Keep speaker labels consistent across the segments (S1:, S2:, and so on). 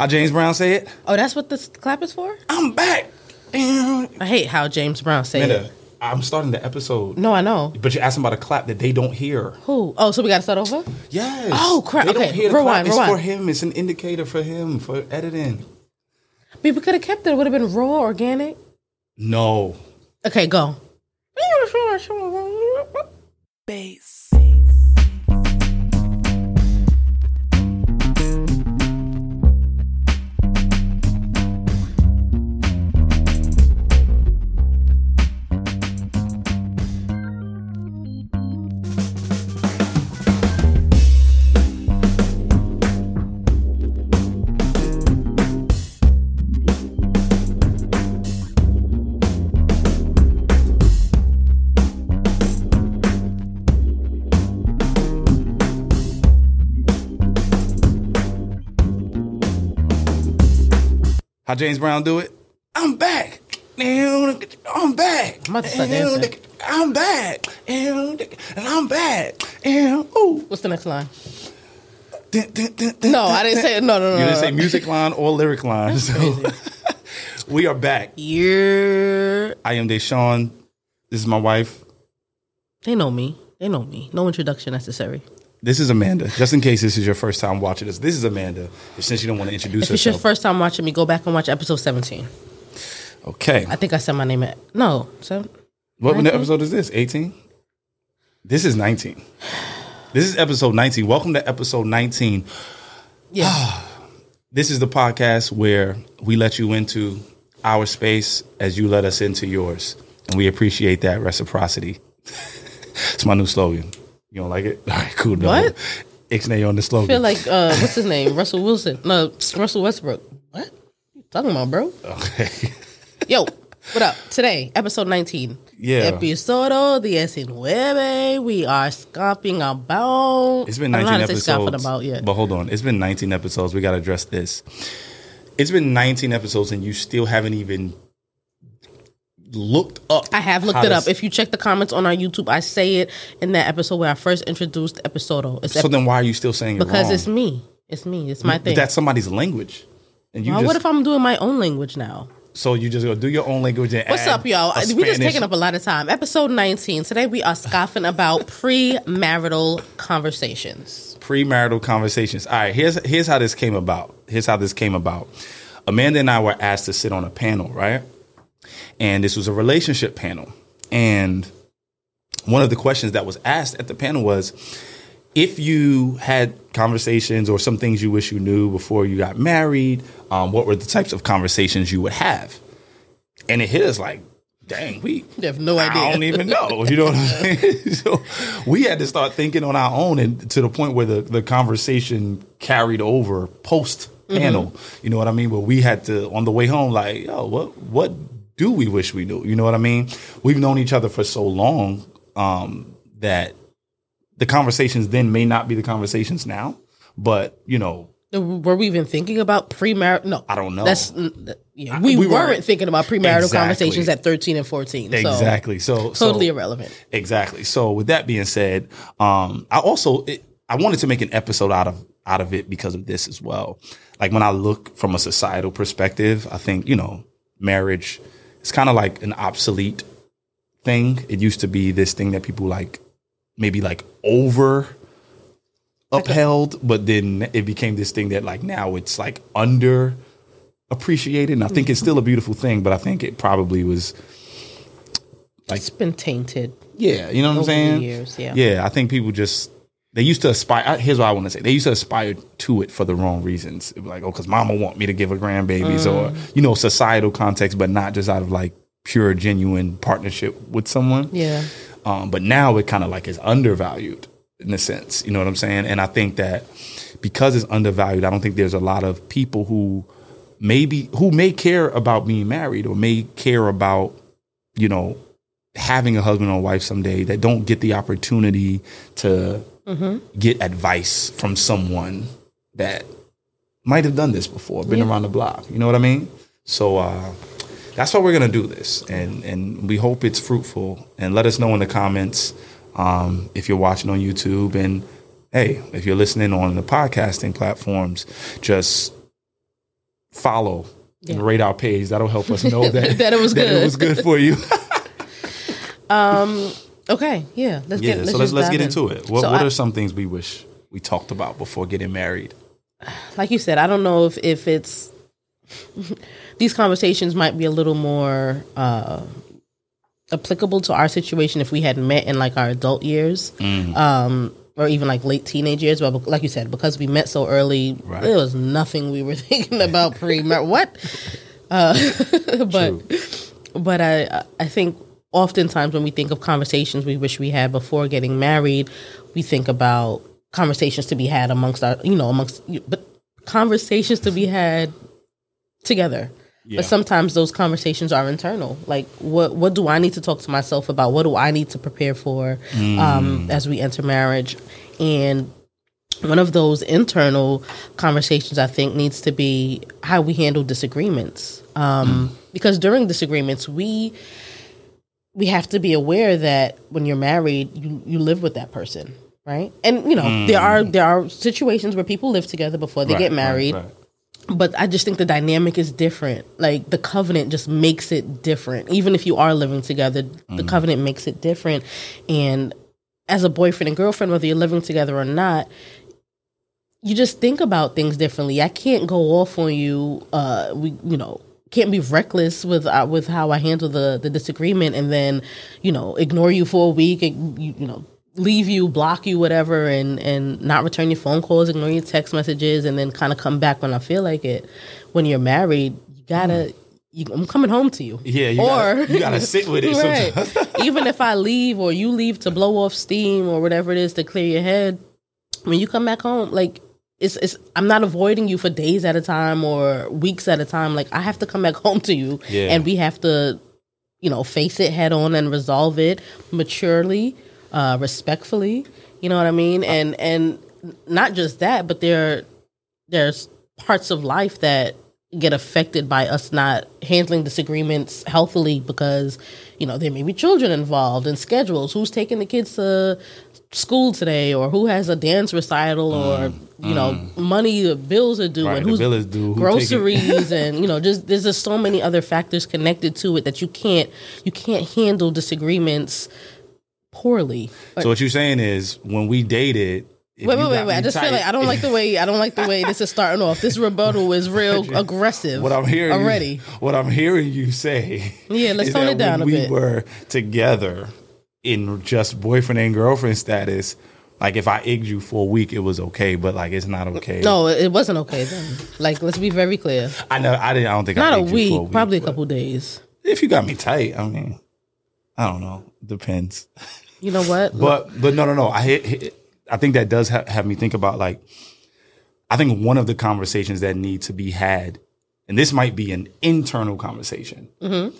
S1: How James Brown say it?
S2: Oh, that's what this clap is for?
S1: I'm back. Damn.
S2: I hate how James Brown say it.
S1: I'm starting the episode.
S2: No, I know.
S1: But you're asking about a clap that they don't hear.
S2: Who? Oh, so we got to start over?
S1: Yes.
S2: Oh, crap.
S1: They don't
S2: Okay,
S1: hear the
S2: rewind,
S1: clap. It's
S2: rewind.
S1: for him. It's an indicator for him for editing.
S2: We could have kept it. It would have been raw, organic.
S1: No.
S2: Okay, go.
S3: Bass.
S1: James Brown do it? I'm back. I'm back.
S2: I'm about to start dancing.
S1: I'm back. And I'm back. And ooh.
S2: What's the next line?
S1: No,
S2: No, I didn't say no, no, no.
S1: You didn't say music line or lyric line. So we are back.
S2: Yeah.
S1: I am Deshaun. This is my wife.
S2: They know me. They know me. No introduction necessary.
S1: This is Amanda. Just in case this is your first time watching this, this is Amanda. Since you don't want to introduce yourself.
S2: If it's your first time watching me, go back and watch episode 17.
S1: okay.
S2: I think I said my name at no. Seven,
S1: What
S2: 19?
S1: episode is this? 18? This is 19. This is episode 19. Welcome to episode 19.
S2: yeah.
S1: Ah, this is the podcast where we let you into our space as you let us into yours. And we appreciate that reciprocity. it's my new slogan. You don't like it? All right, cool. No.
S2: What?
S1: Ixnay on the slogan.
S2: I feel like uh, what's his name? Russell Wilson. No, Russell Westbrook. What? You talking about, bro?
S1: okay.
S2: Yo, what up? Today, episode 19.
S1: Yeah.
S2: Episodio 19. We are scomping about.
S1: It's been
S2: I don't
S1: 19
S2: know how to say
S1: episodes.
S2: about yet.
S1: But hold on. It's been 19 episodes. We got to address this. It's been 19 episodes and you still haven't even looked up.
S2: I have looked it up. If you check the comments on our YouTube, I say it in that episode where I first introduced Episodio. It's
S1: So then why are you still saying it
S2: because
S1: wrong?
S2: it's me. It's me. It's my thing.
S1: That's somebody's language. And you
S2: Well,
S1: just,
S2: what if I'm doing my own language now?
S1: so you just go do your own language and
S2: What's up, y'all? We just
S1: Spanish-
S2: taking up a lot of time. Episode 19. Today we are scoffing about premarital conversations.
S1: premarital conversations. All right, here's here's how this came about. Here's how this came about. Amanda and I were asked to sit on a panel, right? And this was a relationship panel. And one of the questions that was asked at the panel was if you had conversations or some things you wish you knew before you got married, um, what were the types of conversations you would have? And it hit us like, dang, we
S2: You have no idea.
S1: I don't even know. You know what I'm saying? so we had to start thinking on our own and to the point where the, the conversation carried over post panel.
S2: Mm-hmm.
S1: You know what I mean? Where we had to on the way home, like, yo, what what do we wish we knew? You know what I mean? We've known each other for so long um, that the conversations then may not be the conversations now. But, you know,
S2: Were we even thinking about premarital? No,
S1: I don't know.
S2: That's mm, yeah, we,
S1: we
S2: weren't,
S1: weren't.
S2: thinking about premarital
S1: Exactly.
S2: conversations at 13 and 14. So
S1: exactly. So
S2: totally
S1: so,
S2: irrelevant.
S1: Exactly. So with that being said, um, I also it, I wanted to make an episode out of out of it because of this as well. Like when I look from a societal perspective, I think you know marriage is kind of like an obsolete thing. It used to be this thing that people like maybe like over upheld, but then it became this thing that like now it's like under appreciated. And I think it's mm-hmm. still a beautiful thing, but I think it probably was like
S2: it's been tainted.
S1: yeah, you know what I'm saying?
S2: years, yeah.
S1: Yeah, I think people just they used to aspire. Here's what I want to say: they used to aspire to it for the wrong reasons. Like, oh, because Mama want me to give her grandbabies,
S2: Mm.
S1: or you know, societal context, but not just out of like pure, genuine partnership with someone.
S2: Yeah.
S1: Um, but now it kind of like is undervalued in a sense. You know what I'm saying? And I think that because it's undervalued, I don't think there's a lot of people who maybe who may care about being married or may care about, you know, having a husband or wife someday that don't get the opportunity to get advice from someone that might have done this before, been around the block. You know what I mean? So uh, that's why we're gonna do this, and and we hope it's fruitful. And let us know in the comments um, if you're watching on YouTube, and hey, if you're listening on the podcasting platforms, just follow and rate our page. That'll help us know that
S2: That it was
S1: that
S2: good.
S1: it was good for you.
S2: Okay, yeah. Let's
S1: yeah.
S2: get let's
S1: so let's let's get
S2: in.
S1: into it. What
S2: So
S1: what
S2: I-
S1: are some things we wish we talked about before getting married?
S2: like you said, I don't know if if it's these conversations might be a little more uh applicable to our situation if we had met in like our adult years.
S1: Mm.
S2: Um or even like late teenage years, but like you said, because we met so early,
S1: Right.
S2: there was nothing we were thinking about pre what. Uh, but but I I think oftentimes when we think of conversations we wish we had before getting married, we think about conversations to be had amongst our you know amongst but conversations to be had together.
S1: Yeah.
S2: But sometimes those conversations are internal. Like what what do I need to talk to myself about? What do I need to prepare for um, as we enter marriage? And one of those internal conversations I think needs to be how we handle disagreements. Um, Because during disagreements, we we have to be aware that when you're married, you, you live with that person, right? And you know there are there are situations where people live together before they
S1: Right,
S2: get married
S1: right.
S2: but I just think the dynamic is different. Like the covenant just makes it different. Even if you are living together, the covenant makes it different. And as a boyfriend and girlfriend, whether you're living together or not, you just think about things differently. I can't go off on you. Uh, we, you know, can't be reckless with uh, with how I handle the the disagreement, and then, you know, ignore you for a week, and you, you know, leave you, block you, whatever, and and not return your phone calls, ignore your text messages, and then kind of come back when I feel like it. When you're married, you gotta. You, I'm coming home to you.
S1: Yeah, you
S2: or
S1: gotta, you gotta sit with it.
S2: right.
S1: Sometimes.
S2: Even if I leave or you leave to blow off steam or whatever it is to clear your head, when you come back home, like it's it's I'm not avoiding you for days at a time or weeks at a time. Like I have to come back home to you,
S1: Yeah.
S2: and we have to, you know, face it head on and resolve it maturely, uh, respectfully. You know what I mean? And and not just that, but there there's parts of life that get affected by us not handling disagreements healthily because you know there may be children involved and schedules who's taking the kids to school today or who has a dance recital or you know money the bills are due
S1: Mm, Right,
S2: and who's
S1: bill due, who
S2: groceries and you know just there's just so many other factors connected to it that you can't you can't handle disagreements poorly
S1: So what you're saying is when we dated. if
S2: Wait, wait, wait, wait! I just feel like I don't like the way I don't like the way this is starting off. This rebuttal is real aggressive.
S1: What I'm hearing you-
S2: already.
S1: what I'm hearing you say.
S2: Yeah, let's tone it down a
S1: we
S2: bit.
S1: We were together in just boyfriend and girlfriend status. Like if I egged you for a week, it was okay, but like it's not okay.
S2: No, it wasn't okay then. Like, let's be very clear.
S1: I know I didn't. I don't think I
S2: Not a
S1: egged you
S2: week,
S1: a week,
S2: probably a couple days.
S1: If you got me tight, I mean, I don't know. Depends.
S2: You know what?
S1: But but no no no. I I think that does ha- have me think about like. I think one of the conversations that need to be had, and this might be an internal conversation.
S2: Mm-hmm.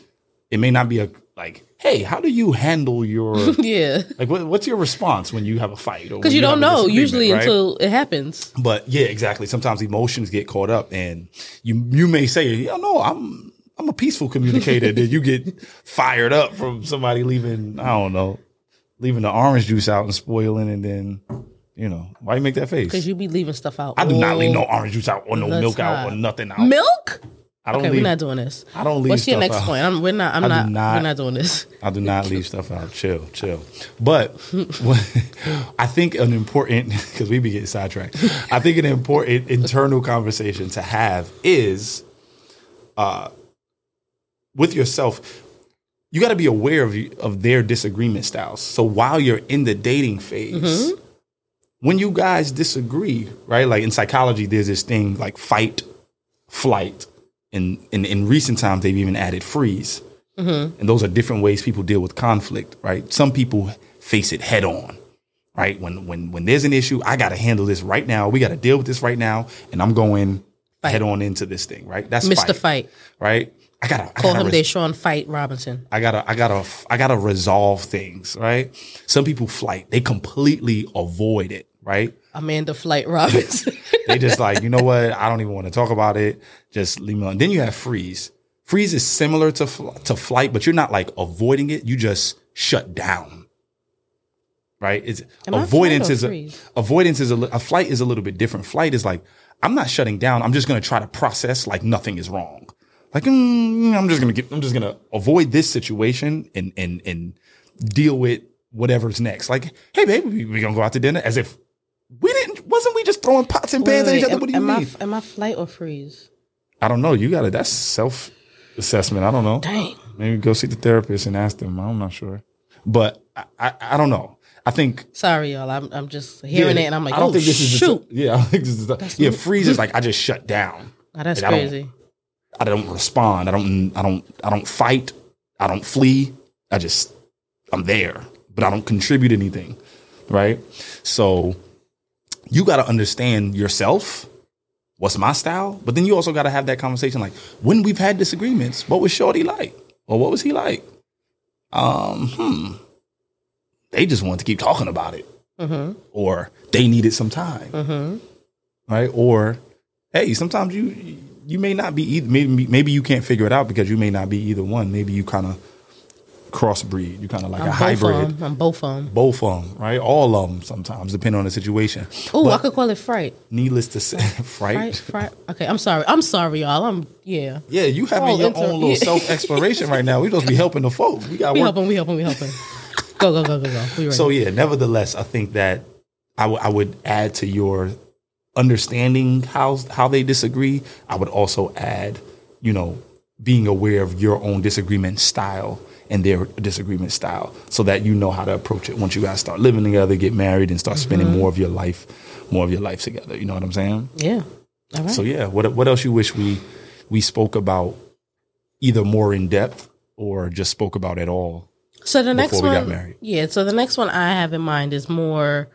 S1: It may not be a like, hey, how do you handle your
S2: yeah,
S1: like? What, what's your response when you have a fight?
S2: because you don't know usually
S1: right?
S2: until it happens.
S1: But yeah, exactly. Sometimes emotions get caught up, and you you may say, "Yeah, no, I'm I'm a peaceful communicator." then you get fired up from somebody leaving. I don't know, leaving the orange juice out and spoiling, and then you know why you make that face?
S2: Because you be leaving stuff out.
S1: I do not leave oh.
S2: no
S1: orange juice out or no milk out or nothing out.
S2: milk.
S1: I don't
S2: Okay,
S1: leave.
S2: we're not doing this.
S1: I don't leave
S2: What's your
S1: stuff
S2: next
S1: out.
S2: point? I'm, we're not. I'm not,
S1: not-
S2: We're not doing this.
S1: I do not leave stuff out. Chill, chill. But I think an important because we be getting sidetracked. I think an important internal conversation to have is, uh, with yourself. You got to be aware of of their disagreement styles. So while you're in the dating phase, when you guys disagree, right? Like in psychology, there's this thing like fight, flight, and in, in recent times they've even added freeze. Mm-hmm. And those are different ways people deal with conflict, right? Some people face it head on, right? When when when there's an issue, I got to handle this right now. We got to deal with this right now, and I'm going head on into this thing, right? That's
S2: Mr. Fight.
S1: right? I gotta I
S2: Call
S1: gotta
S2: him
S1: res-
S2: Deshaun Fight Robinson.
S1: I gotta, I gotta, I gotta resolve things, right? Some people flight, they completely avoid it, right?
S2: Amanda Flight Robinson.
S1: They just like, you know what? I don't even want to talk about it. Just leave me alone. Then you have freeze. Freeze is similar to fl- to flight, but you're not like avoiding it. You just shut down, right? It's
S2: Am
S1: avoidance is a, avoidance is a, a flight is a little bit different. Flight is like I'm not shutting down. I'm just going to try to process like nothing is wrong. Like mm, I'm just going to get. I'm just going to avoid this situation and and and deal with whatever's next. Like, hey, baby, we, we gonna go out to dinner as if we didn't. Wasn't we just throwing pots and pans at each other?
S2: am,
S1: what do you
S2: am
S1: mean?
S2: I, am I flight or freeze?
S1: I don't know. You got to That's self assessment. I don't know.
S2: Dang.
S1: Maybe go see the therapist and ask them. I'm not sure, but I, I, I don't know. I think
S2: Sorry, y'all. I'm, I'm just hearing
S1: yeah,
S2: it and I'm like,
S1: I don't
S2: oh,
S1: think this is
S2: shoot.
S1: the yeah. I don't think this is the, yeah. Freeze is like I just shut down.
S2: Oh, that's
S1: Like, I don't-
S2: crazy.
S1: I don't respond. I don't. I don't. I don't fight. I don't flee. I just I'm there, but I don't contribute anything. Right. So you got to understand yourself. What's my style? But then you also got to have that conversation. Like when we've had disagreements, what was Shorty like, or what was he like? Um. Hmm. They just wanted to keep talking about it,
S2: Mm-hmm.
S1: or they needed some time
S2: Mm-hmm.
S1: right? Or hey, sometimes you you may not be either. Maybe maybe you can't figure it out because you may not be either one. Maybe you kind of crossbreed. You kind of like
S2: I'm
S1: a hybrid.
S2: them. I'm both of them.
S1: Both of them, right? All of them sometimes, depending on the situation.
S2: Oh, I could call it fright.
S1: needless to say, fright.
S2: Fright, fright. Okay, I'm sorry. I'm sorry, y'all. I'm yeah.
S1: Yeah, you having your
S2: inter-
S1: own little self exploration right now. We supposed to be helping the folks. We got
S2: We
S1: work
S2: helping. We helping. We helping. Go go go go go.
S1: So yeah, nevertheless, I think that I would- I would add to your understanding how how they disagree. I would also add, you know, being aware of your own disagreement style and their disagreement style, so that you know how to approach it once you guys start living together, get married, and start spending
S2: Mm-hmm.
S1: more of your life, more of your life together. You know what I'm saying?
S2: yeah. All right.
S1: So yeah, what what else you wish we we spoke about, either more in depth or just spoke about at all?
S2: So the next
S1: before we
S2: one,
S1: got married.
S2: yeah. So the next one I have in mind is more,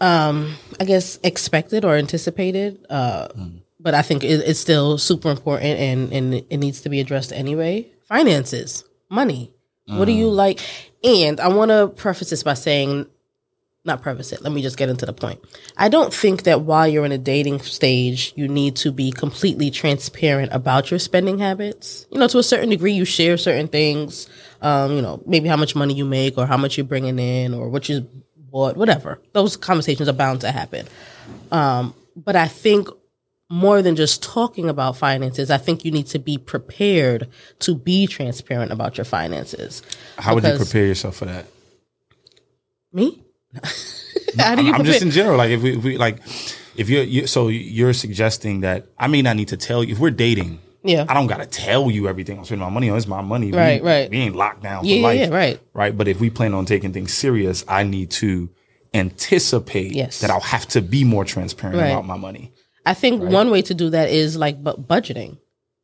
S2: um, I guess expected or anticipated. Uh,
S1: Hmm.
S2: But I think it, it's still super important and and it needs to be addressed anyway. Finances, money. What do you
S1: Hmm.
S2: like? And I want to preface this by saying, not preface it. Let me just get into the point. I don't think that while you're in a dating stage, you need to be completely transparent about your spending habits. You know, to a certain degree, you share certain things. Um, you know, maybe how much money you make, or how much you're bringing in, or what you bought, whatever. Those conversations are bound to happen. Um, but I think more than just talking about finances, I think you need to be prepared to be transparent about your finances.
S1: How would you prepare yourself for that?
S2: Me? how do you
S1: I'm
S2: prepare?
S1: just in general, like if we, if we like, if you're, you, so you're suggesting that I may not need to tell you if we're dating.
S2: Yeah.
S1: I don't gotta tell you everything I'm spending my money on. It's my money.
S2: Right,
S1: we,
S2: right.
S1: We ain't locked down for
S2: Yeah, yeah,
S1: life.
S2: yeah, right.
S1: Right. But if we plan on taking things serious, I need to anticipate
S2: Yes.
S1: that I'll have to be more transparent
S2: Right.
S1: about my money.
S2: I think one way to do that is like bu- budgeting.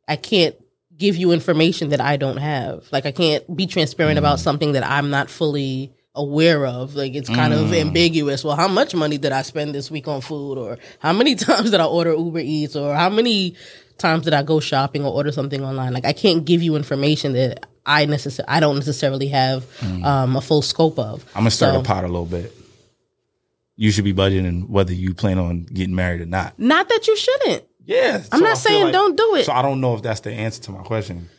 S2: I can't give you information that I don't have. Like I can't be transparent about mm. something that I'm not fully aware of. Like it's kind of mm. ambiguous. Well, how much money did I spend this week on food or how many times did I order Uber Eats or how many times did I go shopping or order something online? Like I can't give you information that I necessarily I don't necessarily have mm. um, a full scope of.
S1: I'm gonna stir
S2: So-
S1: the pot a little bit. You should be budgeting whether you plan on getting married or not.
S2: Not that you shouldn't.
S1: Yeah.
S2: I'm
S1: so
S2: not saying don't do it.
S1: So I don't know if that's the answer to my question.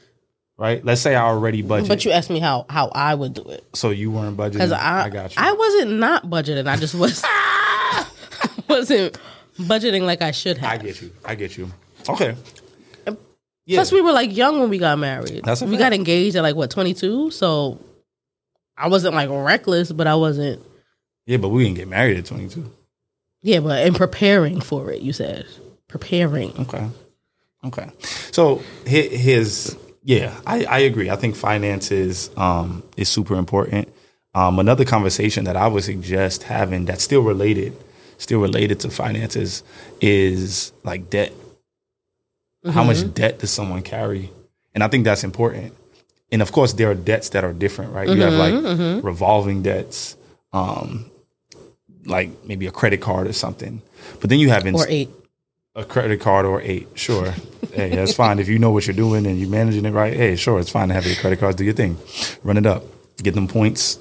S1: Right? Let's say I already budgeted.
S2: But you asked me how how I would do it.
S1: so you weren't budgeting.
S2: Because I,
S1: I got you.
S2: I wasn't not budgeting. I just was wasn't budgeting like I should have.
S1: I get you. I get you. Okay. Yeah.
S2: Plus, we were like young when we got married.
S1: That's
S2: we got engaged at like what twenty two. So I wasn't like reckless, but I wasn't.
S1: Yeah, but we didn't get married at 22.
S2: Yeah, but in preparing for it, you said preparing.
S1: Okay. Okay. So his yeah, I, I agree. I think finances um, is super important. Um, another conversation that I would suggest having that's still related, still related to finances is like debt. How much debt does someone carry? And I think that's important. And of course, there are debts that are different, right? You have like revolving debts, um, like maybe a credit card or something. But then you have ins-
S2: Or eight.
S1: a credit card or eight, sure. hey, that's fine. If you know what you're doing and you're managing it right, hey, sure, it's fine to have your credit cards do your thing. Run it up. Get them points.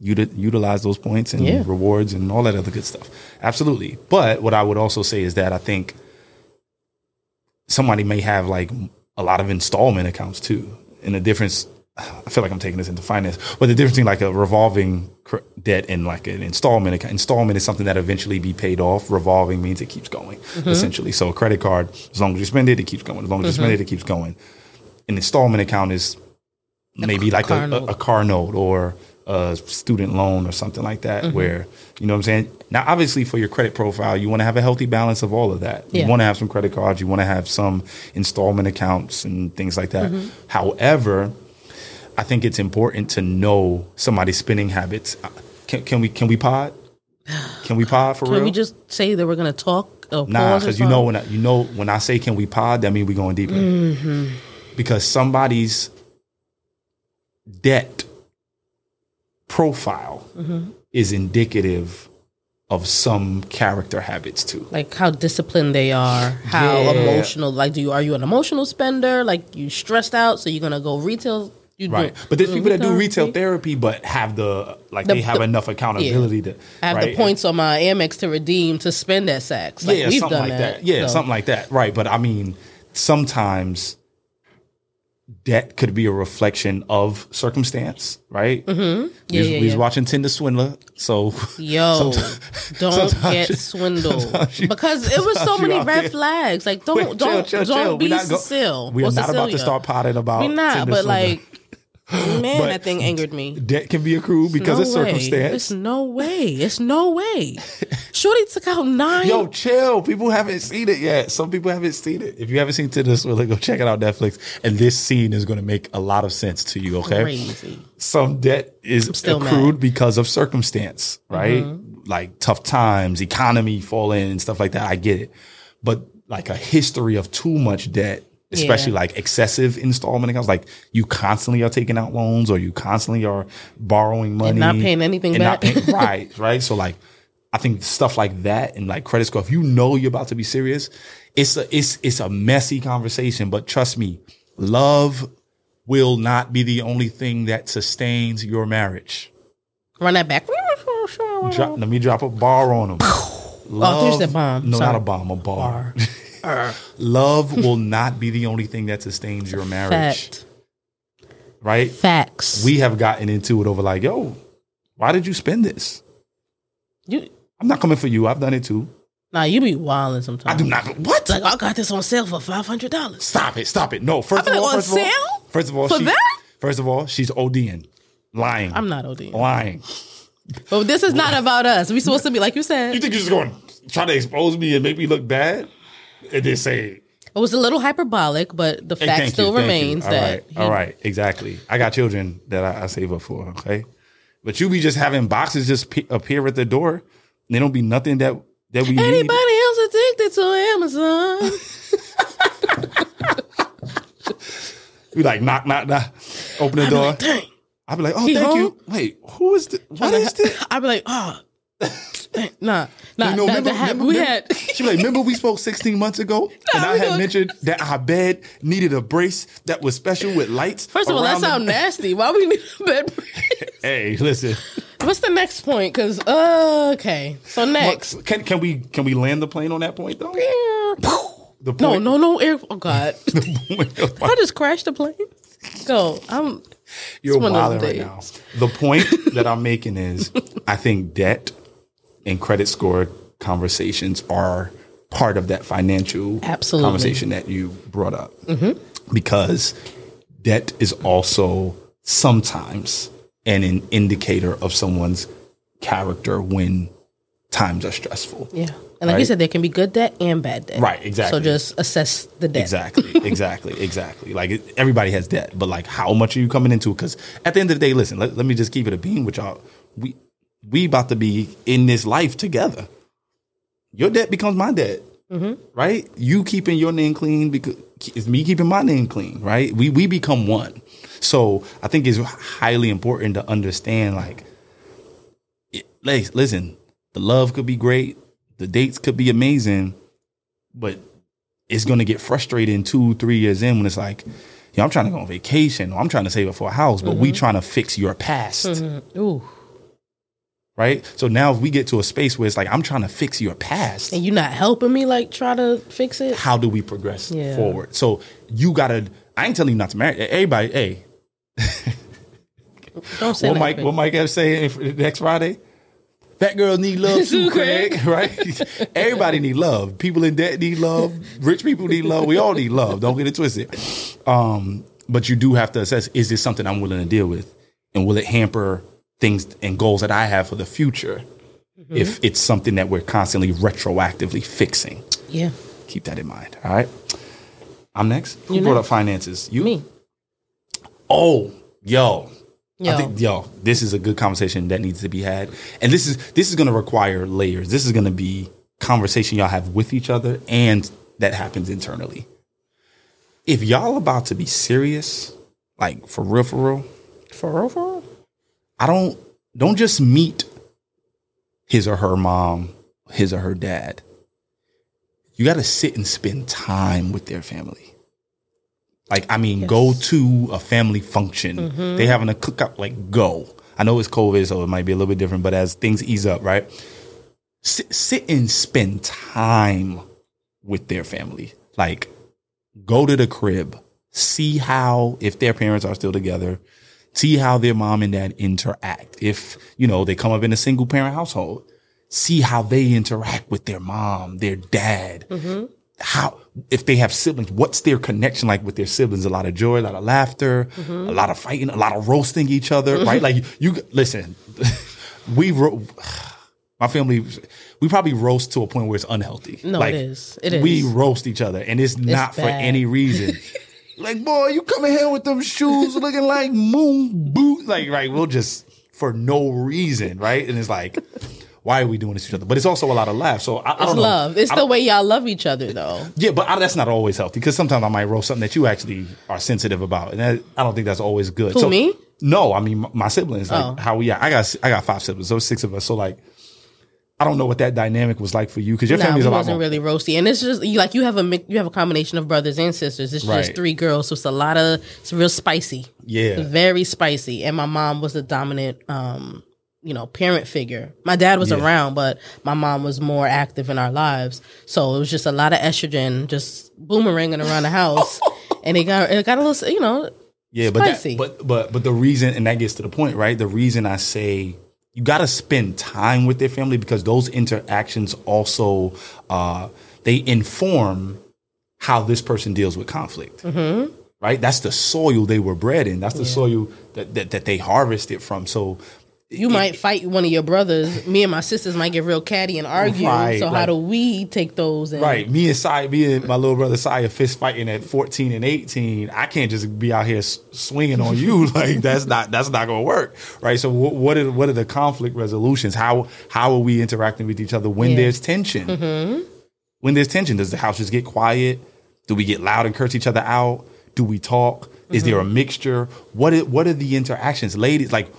S1: Uti- utilize those points and
S2: Yeah.
S1: rewards and all that other good stuff. Absolutely. But what I would also say is that I think somebody may have like a lot of installment accounts too. And the difference I feel like I'm taking this into finance, but the difference between like a revolving cr- debt and like an installment account. Installment is something that eventually be paid off. Revolving means it keeps going essentially. So a credit card, as long as you spend it, it keeps going. As long as you spend it, it keeps going. An installment account is maybe like
S2: car
S1: a, a, a car note or a student loan or something like that,
S2: Mm-hmm.
S1: where you know what I'm saying. Now, obviously, for your credit profile, you want to have a healthy balance of all of that.
S2: Yeah.
S1: You want to have some credit cards, you want to have some installment accounts and things like that.
S2: Mm-hmm.
S1: However, I think it's important to know somebody's spending habits. Uh, Can, can we can we pod? Can we pod for
S2: Can
S1: real?
S2: Can we just say that we're gonna talk?
S1: Nah, because you know when I, you know when I say can we pod, that means we're going deeper.
S2: Mm-hmm.
S1: Because somebody's debt profile
S2: Mm-hmm.
S1: is indicative of some character habits too.
S2: like how disciplined they are, how
S1: Yeah.
S2: emotional. Like, do you are you an emotional spender? Like, you stressed out, so you're gonna go retail. You do-
S1: Right, but there's people that do retail therapy, but have the like
S2: The-
S1: they have
S2: the-
S1: enough accountability to.
S2: I have
S1: right?
S2: the points on my Amex to redeem to spend at Saks. Like,
S1: yeah,
S2: we've
S1: something
S2: done
S1: like
S2: that.
S1: that. Yeah,
S2: So,
S1: something like that. Right, but I mean, sometimes debt could be a reflection of circumstance, right? Mm-hmm.
S2: Yeah,
S1: we
S2: yeah,
S1: we was
S2: yeah.
S1: watching Tinder Swindler, so
S2: Yo, don't get swindled
S1: you-
S2: because it was so many red
S1: there-
S2: flags. Like, don't
S1: Wait,
S2: don't
S1: chill, chill,
S2: don't
S1: chill.
S2: be
S1: We not go- We are not about to start potting about.
S2: We're not,
S1: Tinder
S2: but
S1: Swindler.
S2: like, man,
S1: But
S2: that thing angered me.
S1: debt can be accrued because
S2: no
S1: of
S2: way.
S1: circumstance.
S2: It's no way. It's no way. Shorty took out nine.
S1: Yo, chill. People haven't seen it yet. Some people haven't seen it. If you haven't seen Tinder Swindler, go check it out Netflix. And this scene is going to make a lot of sense to you. Okay.
S2: crazy.
S1: some debt is accrued
S2: mad. Mm-hmm.
S1: because of circumstance, right? Like tough times, economy falling and stuff like that. I get it. But like a history of too much debt, especially
S2: Yeah.
S1: like excessive installment accounts, like you constantly are taking out loans or you constantly are borrowing money
S2: not paying anything
S1: and not
S2: back.
S1: paying- right, right. So like I think stuff like that and like credit score, if you know you're about to be serious, it's a it's it's a messy conversation. But trust me, love will not be the only thing that sustains your marriage.
S2: Run that back.
S1: Drop, let me drop a bar on oh, them. Love,
S2: there's the bomb.
S1: No,
S2: Sorry.
S1: not a bomb, a bar. Love will not be the only thing that sustains your marriage,
S2: Fact.
S1: right?
S2: Facts.
S1: We have gotten into it over like, yo, why did you spend this?
S2: you
S1: I'm not coming for you. I've done it too.
S2: nah, you be wilding sometimes.
S1: I do not. What?
S2: Like I got this on sale for five hundred dollars.
S1: Stop it! Stop it! No. First
S2: I'm
S1: of all,
S2: on
S1: first of all,
S2: sale?
S1: first of all,
S2: For
S1: she,
S2: that?
S1: First of all, she's ODing, lying.
S2: I'm not OD.
S1: lying.
S2: But this is not about us. We supposed to be like you said.
S1: You think you're just going to try to expose me and make me look bad? And then say,
S2: It was a little hyperbolic, but the fact
S1: thank
S2: still
S1: you,
S2: remains
S1: All
S2: that
S1: right,
S2: he-
S1: all right, exactly. I got children that I, I save up for. Okay, but you be just having boxes just pe- appear at the door. They don't be nothing that that we need.
S2: Anybody else addicted to Amazon?
S1: We like knock, knock, knock. Open the door.
S2: Dang.
S1: I'd be like, oh,
S2: He
S1: thank
S2: home?
S1: you. Wait, who is this? What is this?
S2: I'd be like, oh, nah, nah.
S1: You know,
S2: that,
S1: remember,
S2: that
S1: remember-
S2: we
S1: remember-
S2: had.
S1: She like, remember we spoke 16 months ago? and I had
S2: gonna-
S1: mentioned that our bed needed a brace that was special with lights.
S2: First of all, that sounds nasty. Why we need a bed? Brace?
S1: hey, listen.
S2: What's the next point? Because uh, okay, so next.
S1: Can can we can we land the plane on that point though? The point,
S2: No, no, no air. Oh God, I just crashed the plane. Go. I'm.
S1: You're wilding right now. The point that I'm making is, I think debt and credit score conversations are part of that financial
S2: Absolutely.
S1: conversation that you brought up, because debt is also sometimes an, an indicator of someone's character when times are stressful.
S2: Yeah, and like you said, there can be good debt and bad debt.
S1: Right, exactly.
S2: So just assess the debt.
S1: Exactly, exactly, exactly. Like everybody has debt, but like how much are you coming into? Because at the end of the day, listen, let, let me just keep it a beam with y'all. We we about to be in this life together. Your debt becomes my debt, mm-hmm. right? You keeping your name clean because it's me keeping my name clean, right? We we become one. So I think it's highly important to understand, like, it, like, listen, the love could be great, the dates could be amazing, but it's going to get frustrating two, three years in when it's like, yo, I'm trying to go on vacation or I'm trying to save up for a house, but we mm-hmm. trying to fix your past, mm-hmm.
S2: Ooh,
S1: right? So now if we get to a space where it's like, I'm trying to fix your past,
S2: and you're not helping me like try to fix it.
S1: how do we progress
S2: Yeah.
S1: forward? So you got to, I ain't telling you not to marry everybody. Hey,
S2: Don't say
S1: what
S2: that,
S1: Mike what Mike have say next Friday? Fat girls need love too, Craig. Right? Everybody need love. People in debt need love. Rich people need love. We all need love. Don't get it twisted. Um, but you do have to assess: is this something I'm willing to deal with, and will it hamper things and goals that I have for the future?
S2: Mm-hmm.
S1: If it's something that we're constantly retroactively fixing,
S2: Yeah,
S1: keep that in mind. All right. I'm next. Who
S2: You
S1: brought
S2: next.
S1: up finances? You.
S2: me.
S1: Oh, yo. I
S2: Yo.
S1: think yo, this is a good conversation that needs to be had. And this is this is gonna require layers. This is gonna be conversation y'all have with each other and that happens internally. If y'all about to be serious, like for real, for real,
S2: For real, for real?
S1: I don't don't just meet his or her mom, his or her dad. You got to sit and spend time with their family. Like I mean, go to a family function. Mm-hmm. They having a cookout. Like go. I know it's COVID, so it might be a little bit different. But as things ease up, right? Sit, sit and spend time with their family. Like go to the crib, see how if their parents are still together, see how their mom and dad interact. If, you know, they come up in a single parent household, see how they interact with their mom, their dad. Mm-hmm. How, if they have siblings, what's their connection like with their siblings? A lot of joy, a lot of laughter, mm-hmm. a lot of fighting, a lot of roasting each other, mm-hmm. right? Like you, listen, we, ro- my family, we probably roast to a point where it's unhealthy.
S2: No,
S1: like,
S2: it is. It
S1: We roast each other and it's, not for any reason. like, boy, you coming here with them shoes looking like moon boot. Like, right, we'll just for no reason, right? And it's like, why are we doing this to each other? But it's also a lot of laughs. So I, I
S2: It's
S1: don't know.
S2: love. It's
S1: I
S2: the way y'all love each other, though.
S1: yeah, but I, that's not always healthy because sometimes I might roast something that you actually are sensitive about, and that, I don't think that's always good.
S2: Who,
S1: so,
S2: me?
S1: No, I mean my, my siblings. Like
S2: Oh.
S1: how we, I got I got five siblings, so six of us. So like, I don't know what that dynamic was like for you because your
S2: Nah,
S1: family's a lot
S2: wasn't
S1: more.
S2: really roasty, and it's just you like you have a you have a combination of brothers and sisters. It's
S1: Right.
S2: just three girls, so it's a lot of it's real spicy.
S1: Yeah.
S2: very spicy. And my mom was the dominant, um, you know, parent figure. My dad was
S1: Yeah.
S2: around, but my mom was more active in our lives. So it was just a lot of estrogen, just boomeranging around the house, and it got it got a little, you know,
S1: Yeah, but that,
S2: Spicy.
S1: but but but the reason, and that gets to the point, right? The reason I say you got to spend time with their family because those interactions also uh, they inform how this person deals with conflict.
S2: Mm-hmm.
S1: Right, that's the soil they were bred in. That's the soil that, that that they harvested from. So
S2: you might fight one of your brothers. Me and my sisters might get real catty and argue.
S1: Right,
S2: so how do we take those? And,
S1: Right. Me and Sai, me and my little brother Saya fist fighting at 14 and 18. I can't just be out here swinging on you. like that's not, that's not going to work. Right. So what, what are, what are the conflict resolutions? How, how are we interacting with each other when
S2: Yeah.
S1: there's tension? Mm-hmm. When there's tension, does the house just get quiet? Do we get loud and curse each other out? Do we talk? Is mm-hmm. there a mixture? What are, what are the interactions? Ladies, like,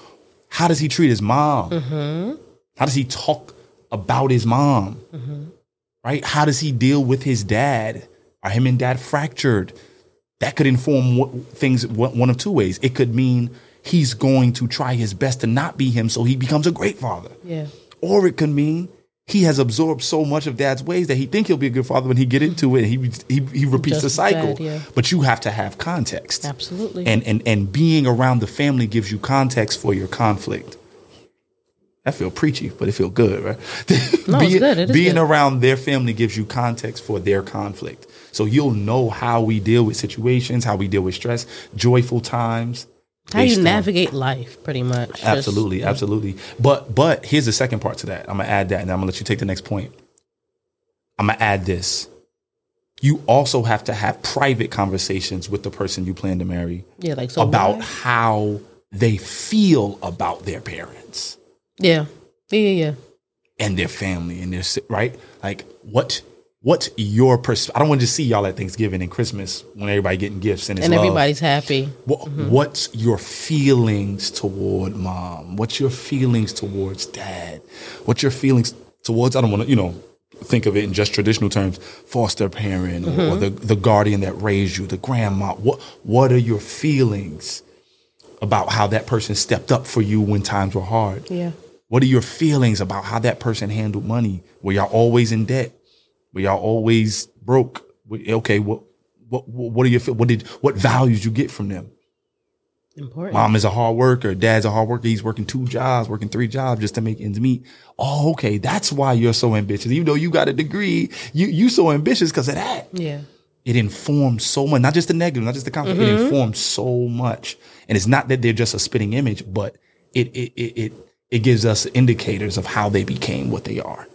S1: how does he treat his mom? Mm-hmm. How does he talk about his mom? Mm-hmm. right? How does he deal with his dad? Are him and dad fractured? That could inform what, things one one of two ways. It could mean he's going to try his best to not be him so he becomes a great father.
S2: yeah,
S1: Or it could mean he has absorbed so much of dad's ways that he think he'll be a good father when he get into it. He he, he repeats the cycle.
S2: bad, yeah.
S1: But you have to have context.
S2: absolutely.
S1: And, and and being around the family gives you context for your conflict. That feel preachy, but it feel good, right?
S2: No, it's
S1: being,
S2: good. It is
S1: being
S2: good.
S1: around their family gives you context for their conflict. So you'll know how we deal with situations, how we deal with stress, joyful times.
S2: How you
S1: based on-
S2: navigate life, pretty much. Just-
S1: Absolutely, absolutely. But but here's the second part to that. I'm gonna add that, and I'm gonna let you take the next point. I'm gonna add this. You also have to have private conversations with the person you plan to marry
S2: yeah, like so
S1: about
S2: why?
S1: how they feel about their parents
S2: yeah, yeah, yeah, yeah.
S1: and their family and their right like what what's your pers- I don't want to just see y'all at Thanksgiving and Christmas when everybody getting gifts and it's
S2: and
S1: love.
S2: everybody's happy.
S1: What, mm-hmm. What's your feelings toward mom? What's your feelings towards dad? What's your feelings towards? I don't want to, you know, think of it in just traditional terms, foster parent or, or the the guardian that raised you, the grandma. What What are your feelings about how that person stepped up for you when times were hard?
S2: Yeah,
S1: What are your feelings about how that person handled money? Were y'all always in debt? Were y'all always broke? Okay, what what what are your what did what values you get from them?
S2: Important.
S1: Mom is a hard worker. Dad's a hard worker. He's working two jobs, working three jobs just to make ends meet. Oh, okay. That's why you're so ambitious. Even though you got a degree, you you so ambitious because of that.
S2: Yeah.
S1: It informs so much, not just the negative, not just the conflict. It mm-hmm. informs so much. And it's not that they're just a spitting image, but it it it it, it gives us indicators of how they became what they are.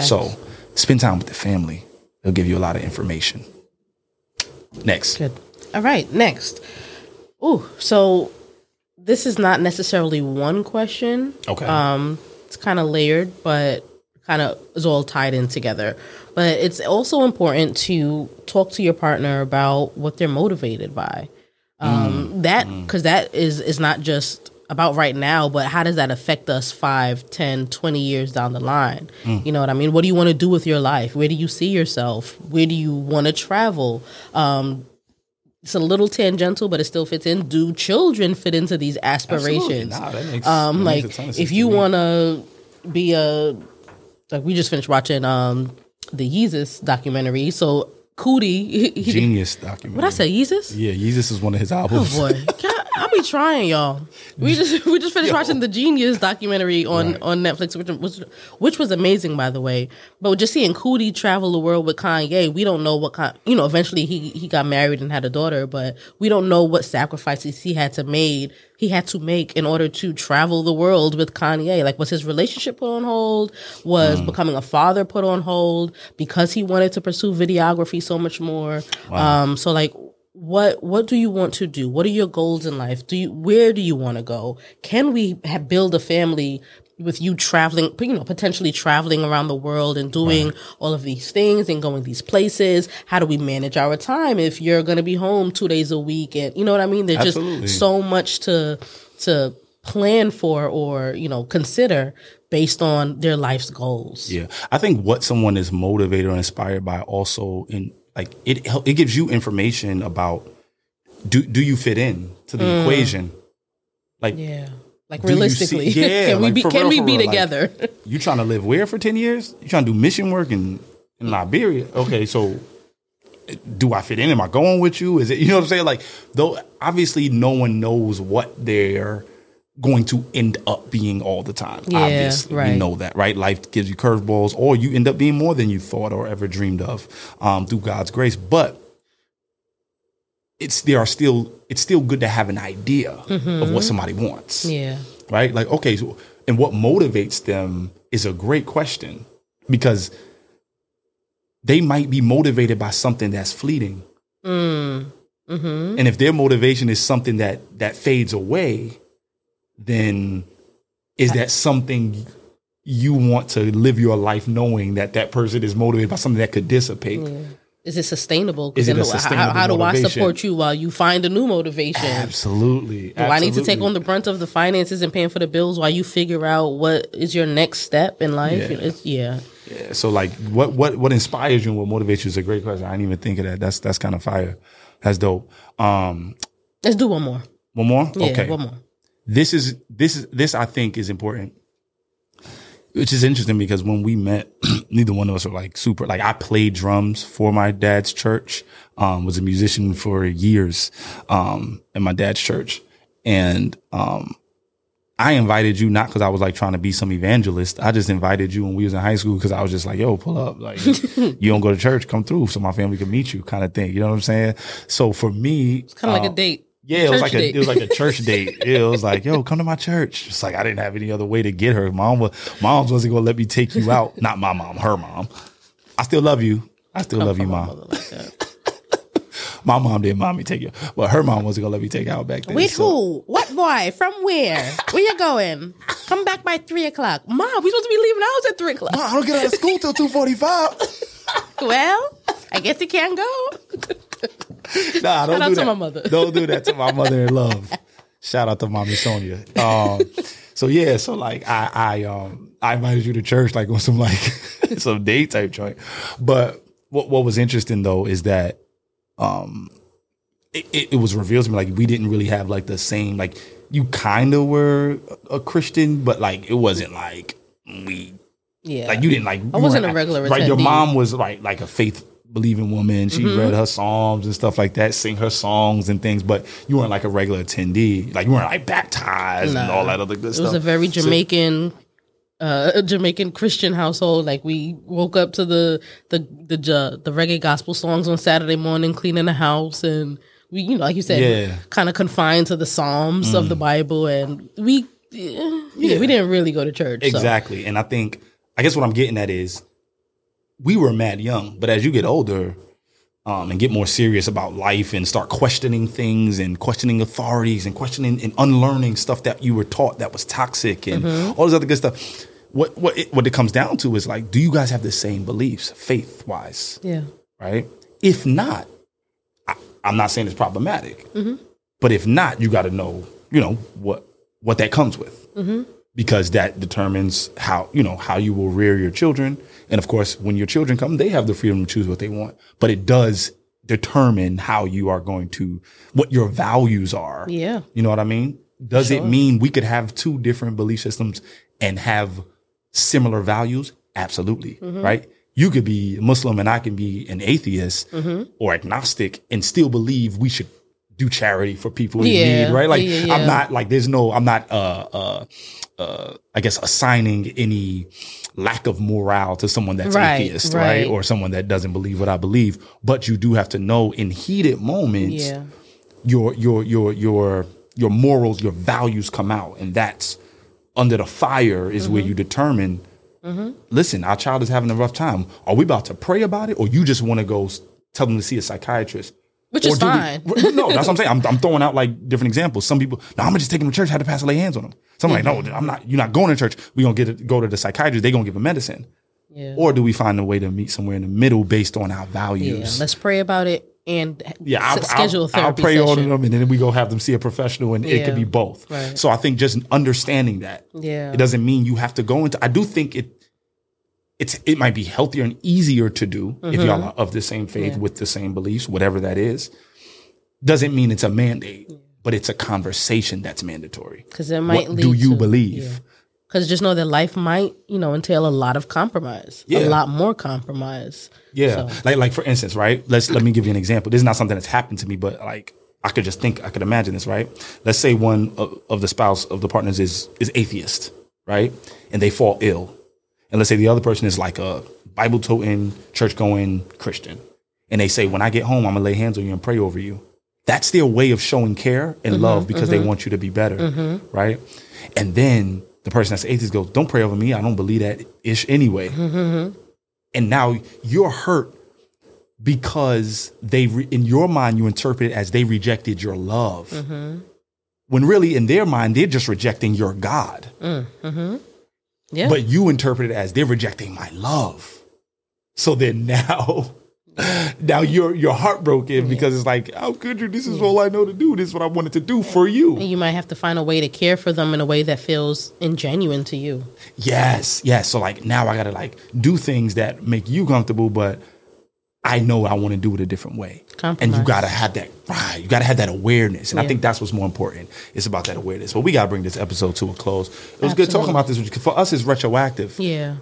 S1: So spend time with the family. They'll give you a lot of information. Next.
S2: Good. All right, next. Ooh, so this is not necessarily one question.
S1: Okay.
S2: Um, it's kind of layered, but kind of is all tied in together. But it's also important to talk to your partner about what they're motivated by. Um, that because that is is not just about right now, but how does that affect us 5, 10, 20 years down the line? You know what I mean? What do you want to do with your life? Where do you see yourself? Where do you want to travel? Um, it's a little tangential, but it still fits in. Do children fit into these aspirations?
S1: Nah, that makes,
S2: um,
S1: that makes
S2: like
S1: of
S2: if you want to be a like we just finished watching um the Yeezus documentary. So Coodie, he,
S1: genius documentary.
S2: what I say, Yeezus?
S1: Yeah, Jesus is one of his albums.
S2: Oh
S1: albums.
S2: boy, I'll be trying, y'all. We just we just finished
S1: Yo.
S2: watching the Genius documentary on
S1: Right.
S2: on Netflix, which was which was amazing, by the way. But just seeing Coodie travel the world with Kanye, we don't know what kind. You know, eventually he he got married and had a daughter, but we don't know what sacrifices he had to made. He had to make in order to travel the world with Kanye. Like, was his relationship put on hold? Was becoming a father put on hold because he wanted to pursue videography so much more? Um, so like what what do you want to do? What are your goals in life? Do you where do you want to go? Can we have, build a family with you traveling you know potentially traveling around the world and doing all of these things and going these places? How do we manage our time if you're going to be home 2 days a week and you know what i mean? There's
S1: Absolutely.
S2: just so much to to plan for or you know consider based on their life's goals.
S1: Yeah, I think what someone is motivated or inspired by also in like it it gives you information about do do you fit in to the mm. equation? Like
S2: yeah like
S1: you see-
S2: realistically
S1: yeah,
S2: can we be can
S1: real,
S2: we be
S1: real, like-
S2: together
S1: you trying to live where for ten years? You trying to do mission work in in mm. Liberia? Okay, so do I fit in? Am I going with you? Is it you know what I'm saying? Like though obviously no one knows what they're going to end up being all the time.
S2: Yeah,
S1: obviously, we
S2: right.
S1: know that, right? Life gives you curveballs, or you end up being more than you thought or ever dreamed of um, through God's grace. But it's there are still it's still good to have an idea of what somebody wants
S2: yeah
S1: right? Like, okay, so, and what motivates them is a great question because they might be motivated by something that's fleeting.
S2: Mm. Mm-hmm.
S1: And if their motivation is something that that fades away, then is that something you want to live your life knowing that that person is motivated by something that could dissipate?
S2: Is it sustainable?
S1: Is it a
S2: how-
S1: sustainable
S2: how, do I support you while you find a new motivation?
S1: Absolutely.
S2: Do I need to take on the brunt of the finances and paying for the bills while you figure out what is your next step in life?
S1: Yeah.
S2: Yeah.
S1: Yeah, so like what what what inspires you and what motivates you is a great question. I didn't even think of that. That's that's kind of fire. That's dope. Um
S2: Let's do one more.
S1: one more?
S2: Yeah,
S1: okay.
S2: one more.
S1: This is this is this I think is important. Which is interesting because when we met, neither one of us were like super like I played drums for my dad's church, um, was a musician for years, um, in my dad's church. And um I invited you not because I was like trying to be some evangelist. I just invited you when we was in high school because I was just like, yo, pull up. Like you don't go to church, come through so my family can meet you kind of thing. You know what I'm saying? So for me, it's
S2: Kind of like
S1: um,
S2: a date.
S1: Yeah, it was like a it was like a church date. Yeah, it was like, yo, come to my church. It's like I didn't have any other way to get her. Mom was mom's wasn't gonna let me take you out. Not my mom, her mom. I still love you. I still love you, mom.
S2: like.
S1: My mom didn't mind me take you, but her mom wasn't gonna let me take you out back then.
S2: With
S1: so-
S2: who? What boy? From where? Where you going? Come back by three o'clock. Mom, we supposed to be leaving the house at three o'clock.
S1: Mom, I don't get out of school till two forty five.
S2: Well, I guess you can't go.
S1: Nah, don't
S2: Shout out
S1: do
S2: to
S1: that.
S2: my mother.
S1: Don't do that to my mother in love. Shout out to mommy Sonia. Um, so yeah, so like I, I, um, I invited you to church like on some like some date type joint. But what what was interesting though is that, um, it, it, it was revealed to me like we didn't really have like the same like you kind of were a Christian, but like it wasn't like we
S2: Yeah.
S1: like you didn't like.
S2: I wasn't a regular
S1: Right, your mom was like like a faith believing woman. She
S2: Mm-hmm.
S1: read her psalms and stuff like that, sing her songs and things, but you weren't like a regular attendee. Like you weren't like baptized and all that other good
S2: It
S1: stuff.
S2: It was a very
S1: So-
S2: Jamaican, uh, Jamaican Christian household. Like we woke up to the the the the, reggae gospel songs on Saturday morning, cleaning the house, and we, you know, like you said,
S1: Yeah.
S2: kind of confined to the Psalms of the Bible, and we, yeah,
S1: Yeah.
S2: we didn't really go to church. so.
S1: Exactly. And I think, I guess what I'm getting at is we were mad young, but as you get older um, and get more serious about life and start questioning things and questioning authorities and questioning and unlearning stuff that you were taught that was toxic and mm-hmm. all this other good stuff. What what it, what it comes down to is like, do you guys have the same beliefs, faith wise,
S2: Yeah.
S1: right? If not, I, I'm not saying it's problematic, mm-hmm. but if not, you got to know, you know, what what that comes with, mm-hmm. because that determines how you know how you will rear your children, and of course, when your children come, they have the freedom to choose what they want, but it does determine how you are going to what your values are.
S2: Yeah.
S1: You know what I mean? Does it mean we could have two different belief systems and have similar values? Absolutely.
S2: Mm-hmm.
S1: Right? You could be Muslim and I can be an atheist
S2: Mm-hmm.
S1: or agnostic and still believe we should do charity for people
S2: Yeah.
S1: in need, right? Like
S2: Yeah, yeah,
S1: I'm not like there's no I'm not uh uh uh I guess assigning any lack of morale to someone that's
S2: Right,
S1: atheist, right.
S2: right.
S1: Or someone that doesn't believe what I believe. But you do have to know in heated moments your your your your your morals, your values come out, and that's under the fire is
S2: Mm-hmm.
S1: where you determine. Listen, our child is having a rough time. Are we about to pray about it, or you just want to go tell them to see a psychiatrist?
S2: Which
S1: Or
S2: is
S1: do we-
S2: fine.
S1: no, that's what I'm saying. I'm, I'm throwing out like different examples. Some people, no, I'm gonna just take them to church. Have the pastor lay hands on them. Some like, no, I'm not. You're not going to church. We gonna get it, go to the psychiatrist. They gonna give them medicine.
S2: Yeah.
S1: Or do we find a way to meet somewhere in the middle based on our values? yeah.
S2: Let's pray about it and
S1: Yeah, I'll,
S2: schedule
S1: I'll,
S2: a therapy
S1: I'll pray on
S2: session.
S1: them, and then we go have them see a professional, and it
S2: Yeah.
S1: could be both.
S2: Right.
S1: So I think just understanding that,
S2: Yeah.
S1: it doesn't mean you have to go into. I do think it, it's it might be healthier and easier to do if
S2: Mm-hmm.
S1: y'all are of the same faith with the same beliefs, whatever that is. Doesn't mean it's a mandate, but it's a conversation that's mandatory.
S2: Because it might
S1: What
S2: lead
S1: do you
S2: to-
S1: believe?
S2: Because just know that life might, you know, entail a lot of compromise,
S1: Yeah.
S2: a lot more compromise.
S1: Yeah.
S2: So-
S1: Like like for instance, right? Let's let me give you an example. This is not something that's happened to me, but like I could just think I could imagine this, right? Let's say one of, of the spouse of the partners is is atheist, right? And they fall ill. And let's say the other person is like a Bible toting, church going Christian. And they say, When I get home, I'm gonna lay hands on you and pray over you. That's their way of showing care and mm-hmm, love because they mm-hmm. want you to be better. Mm-hmm. Right. And then the person that's atheist goes, Don't pray over me. I don't believe that ish anyway and now you're hurt because they re- in your mind you interpret it as they rejected your love when really in their mind they're just rejecting your god mm,
S2: Yeah.
S1: but you interpret it as they're rejecting my love so then now now you're you're heartbroken because it's like how could you this is all i know to do this is what i wanted to do for you
S2: and you might have to find a way to care for them in a way that feels ingenuine to you.
S1: Yes, yes. So like now I gotta like do things that make you comfortable, but I know I want to do it a different way. And you gotta have that right. You gotta have that awareness. And I think that's what's more important. It's about that awareness. But we gotta bring this episode to a close. It was good talking about this. For us, it's retroactive.
S2: Yeah.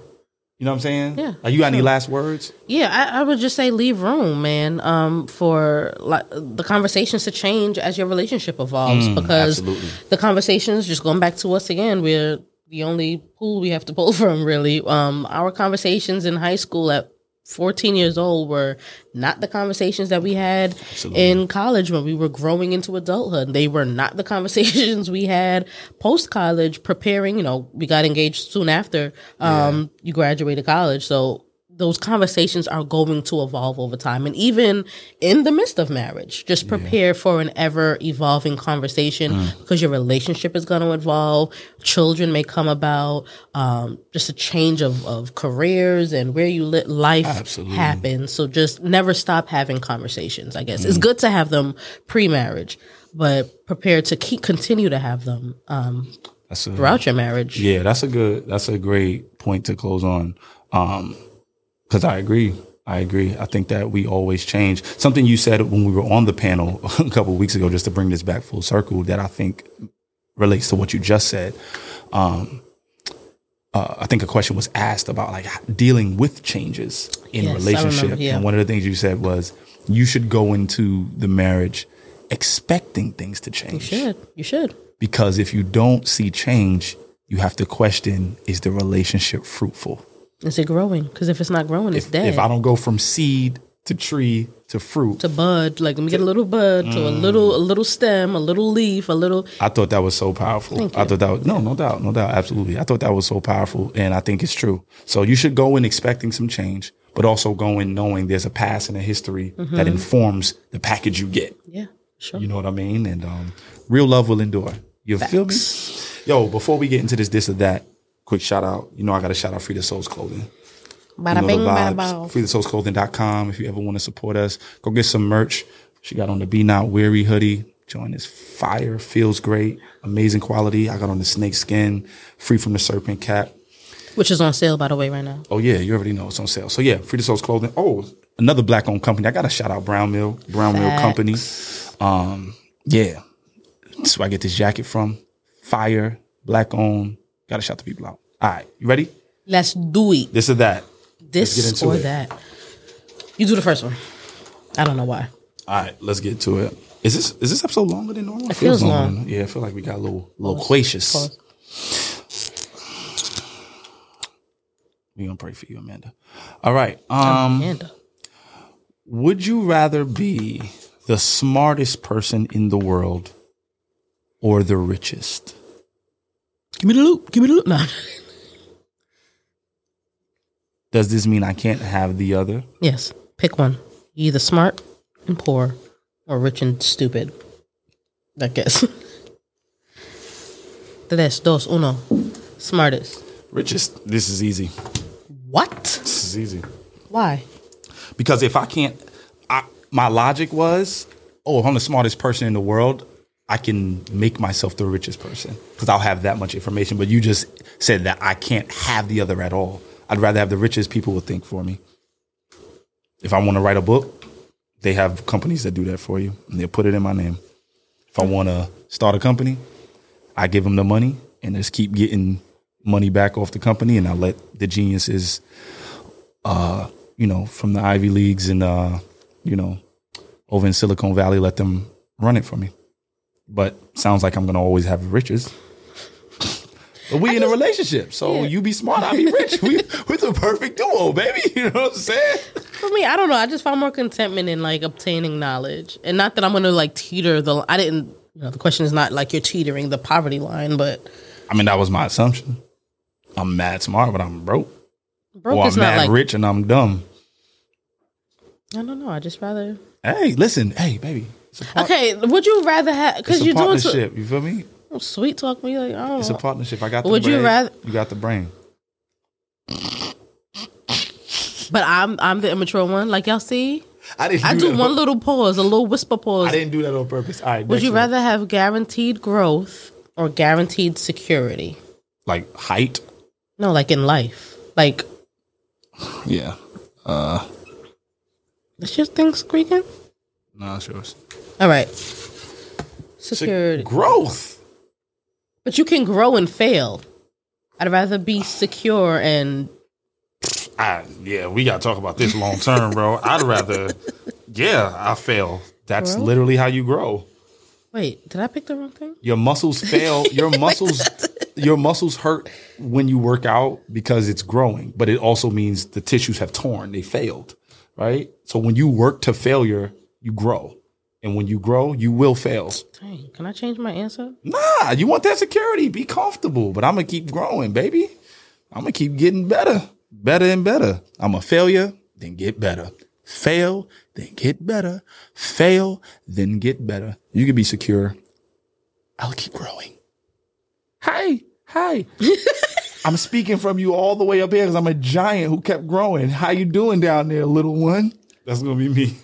S1: You know what I'm saying?
S2: Yeah,
S1: Are you got any last words?
S2: Yeah, I, I would just say leave room, man, um, for like the conversations to change as your relationship evolves. because
S1: Mm, absolutely.
S2: the conversations, just going back to us again, we're the only pool we have to pull from. Really, um, our conversations in high school at 14 years old were not the conversations that we had in college when we were growing into adulthood. They were not the conversations we had post college, preparing. You know, we got engaged soon after um, you graduated college, so those conversations are going to evolve over time. And even in the midst of marriage just prepare for an ever evolving conversation because your relationship is going to evolve. Children may come about um, just a change of, of careers and where you live life
S1: Absolutely.
S2: happens. So just never stop having conversations i guess. It's good to have them pre-marriage but prepare to keep continue to have them um,
S1: a,
S2: throughout your marriage.
S1: Yeah, that's a good. That's a great point to close on. Um, because I agree. I agree. I think that we always change. Something you said when we were on the panel a couple of weeks ago, just to bring this back full circle, that I think relates to what you just said. Um, uh, I think a question was asked about like dealing with changes in
S2: Yes,
S1: relationship,
S2: remember, yeah.
S1: and one of the things you said was you should go into the marriage expecting things to change.
S2: You should. You should.
S1: Because if you don't see change, you have to question: Is the relationship fruitful?
S2: Is it growing? Because if it's not growing, it's
S1: If,
S2: dead.
S1: if I don't go from seed to tree to fruit,
S2: to bud, like let me get a little bud to a little, a little stem, a little leaf, a little.
S1: I thought that was so powerful. I thought that was no, no doubt, no doubt, absolutely. I thought that was so powerful, and I think it's true. So you should go in expecting some change, but also go in knowing there's a past and a history
S2: Mm-hmm.
S1: that informs the package you get.
S2: Yeah, sure.
S1: You know what I mean? And um, real love will endure. You feel me? Yo, before we get into this, this or that, quick shout out. You know I got to shout out Free the Souls Clothing.
S2: Bada
S1: You know
S2: bing,
S1: the
S2: bada
S1: vibes.
S2: bow.
S1: FreeTheSoulsClothing.com. If you ever want to support us, go get some merch. She got on the Be Not Weary hoodie. Join this fire. Feels great. Amazing quality. I got on the snake skin, free from the serpent cap.
S2: Which is on sale, by the way, right now.
S1: Oh yeah, you already know it's on sale. So yeah, Free the Souls Clothing. Oh, another black owned company. I got to shout out Brown Mill, Brown Mill Company. Um, yeah, that's where I get this jacket from. Fire, black owned. Got to shout the people out. All right, you ready?
S2: Let's do it.
S1: This or that.
S2: This or
S1: it.
S2: that. You do the first one. I don't know why.
S1: All right, let's get to it. Is this is this episode longer than normal?
S2: It feels
S1: longer
S2: long.
S1: than- yeah, I feel like we got a little loquacious.
S2: Pause.
S1: We gonna pray for you, Amanda. All right. Um,
S2: Amanda.
S1: would you rather be the smartest person in the world or the richest?
S2: Give me the loop. Give me the loop. No.
S1: Does this mean I can't have the other?
S2: yes. Pick one. You're either smart and poor or rich and stupid. I guess. Tres, dos, uno. Smartest.
S1: Richest. This is easy.
S2: What?
S1: This is easy.
S2: Why?
S1: Because if I can't, I, my logic was, oh, if I'm the smartest person in the world, I can make myself the richest person because I'll have that much information. But you just said that I can't have the other at all. I'd rather have the richest people will think for me. If I want to write a book, they have companies that do that for you and they'll put it in my name. If I want to start a company, I give them the money and just keep getting money back off the company and I let the geniuses you know, from the Ivy Leagues and uh, you know, over in Silicon Valley, let them run it for me. But sounds like I'm gonna always have riches. But we in a relationship, so you be smart, I be rich. we we're the perfect duo, baby. You know what I'm saying?
S2: For me, I don't know. I just found more contentment in like obtaining knowledge, and not that I'm going to like teeter the. I didn't. You know, the question is not like you're teetering the poverty line, but
S1: I mean, that was my assumption. I'm mad smart, but I'm broke.
S2: broke
S1: or
S2: is
S1: I'm
S2: not
S1: mad
S2: like.
S1: rich and I'm dumb.
S2: I don't know. I just rather.
S1: Hey, listen, hey, baby. It's a, par-
S2: Okay, would you rather have?
S1: it's
S2: Because
S1: a
S2: you're doing
S1: partnership. you feel me?
S2: so, sweet talk me like I don't
S1: It's a
S2: know.
S1: partnership. I got the
S2: Would you
S1: brain,
S2: rather-
S1: You got the brain.
S2: But I'm I'm the immature one. Like y'all see,
S1: I didn't.
S2: I
S1: do
S2: do
S1: that
S2: one
S1: on-
S2: little pause, a little whisper pause.
S1: I
S2: pause.
S1: didn't do that on purpose. All right.
S2: Would
S1: next
S2: you
S1: one.
S2: rather have guaranteed growth or guaranteed security?
S1: like height?
S2: No, like in life. Like
S1: Yeah.
S2: Uh, is your thing squeaking?
S1: No, it's yours.
S2: All right. Security.
S1: Growth.
S2: But you can grow and fail. I'd rather be secure and
S1: I, yeah, we got to talk about this long term, bro. I'd rather, yeah, I fail. That's
S2: Grow?
S1: literally how you grow.
S2: wait. Did I pick the wrong thing?
S1: Your muscles fail. Your muscles, your muscles hurt when you work out because it's growing, but it also means the tissues have torn. They failed, right? So when you work to failure, you grow, and when you grow, you will fail.
S2: Dang, can I change my answer?
S1: Nah, you want that security. Be comfortable. But I'm gonna keep growing, baby. I'm gonna keep getting better, better and better. I'm a failure, then get better. Fail, then get better. Fail, then get better. You can be secure. I'll keep growing. Hey, hey. I'm speaking from you all the way up here because I'm a giant who kept growing. How you doing down there, little one? That's gonna be me.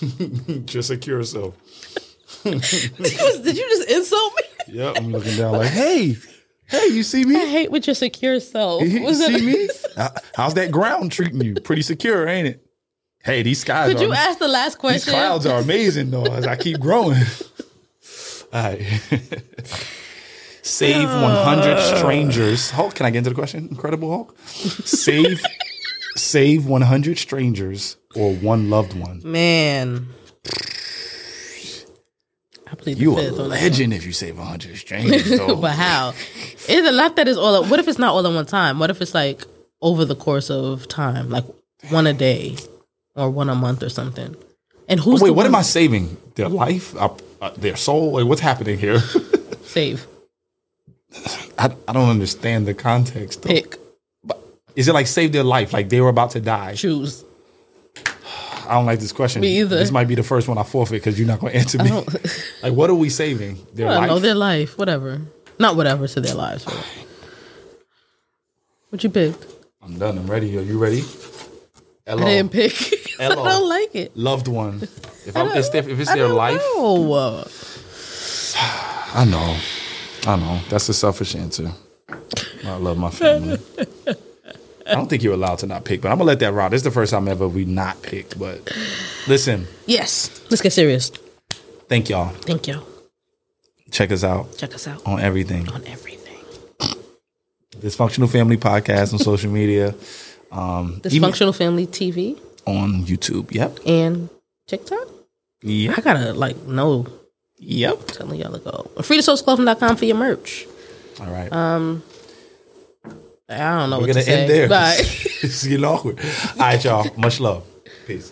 S1: Just secure self.
S2: Did you just insult me?
S1: Yeah, I'm looking down like, hey, hey, you see me?
S2: I hate with your secure self.
S1: You
S2: Was
S1: see
S2: that-
S1: me? Uh, How's that ground treating you? Pretty secure, ain't it? Hey, these skies
S2: Could
S1: are
S2: you ask the last question?
S1: these clouds are amazing though as I keep growing. All right. Save 100 strangers. Hulk, can I get into the question? Incredible Hulk. Save save 100 strangers or one loved one.
S2: Man. I believe
S1: You
S2: the
S1: a
S2: fifth on that
S1: legend if you save 100 strangers,
S2: But how? Is it not that it's all? What if it's not all at one time? What if it's like over the course of time, like one a day or one a month or something? And who's
S1: Wait, what am I saving? Their life? Uh, uh, their soul? Like, what's happening here?
S2: save?
S1: I, I don't understand the context. Though.
S2: Pick,
S1: Is it like save their life? Like they were about to die?
S2: choose.
S1: I don't like this question.
S2: Me either.
S1: This might be the first one I forfeit because you're not going to answer me. Oh. like, what are we saving? Their
S2: I don't
S1: life?
S2: know their life, whatever. Not whatever to their lives. What you picked?
S1: I'm done. I'm ready. Are you ready?
S2: I didn't pick. I don't like it.
S1: Loved one. If, I'm, it's their, if it's
S2: I
S1: their life,
S2: know.
S1: I know. I know. That's a selfish answer. I love my family. I don't think you're allowed to not pick, but I'm gonna let that ride. This is the first time ever we not picked. But listen,
S2: Yes. Let's get serious.
S1: thank y'all.
S2: Thank y'all.
S1: Check us out
S2: Check us out
S1: on everything.
S2: on everything.
S1: Dysfunctional Family Podcast on social media. Um,
S2: Dysfunctional Family TV
S1: on YouTube. Yep.
S2: and TikTok. Yeah.
S1: I
S2: gotta like know.
S1: Yep.
S2: Telling y'all to go. FreeTheSoulsClothing.com for your merch.
S1: All right.
S2: I don't know
S1: We're
S2: what
S1: gonna
S2: to say.
S1: end there.
S2: Bye.
S1: it's getting awkward. All right, y'all. Much love. Peace.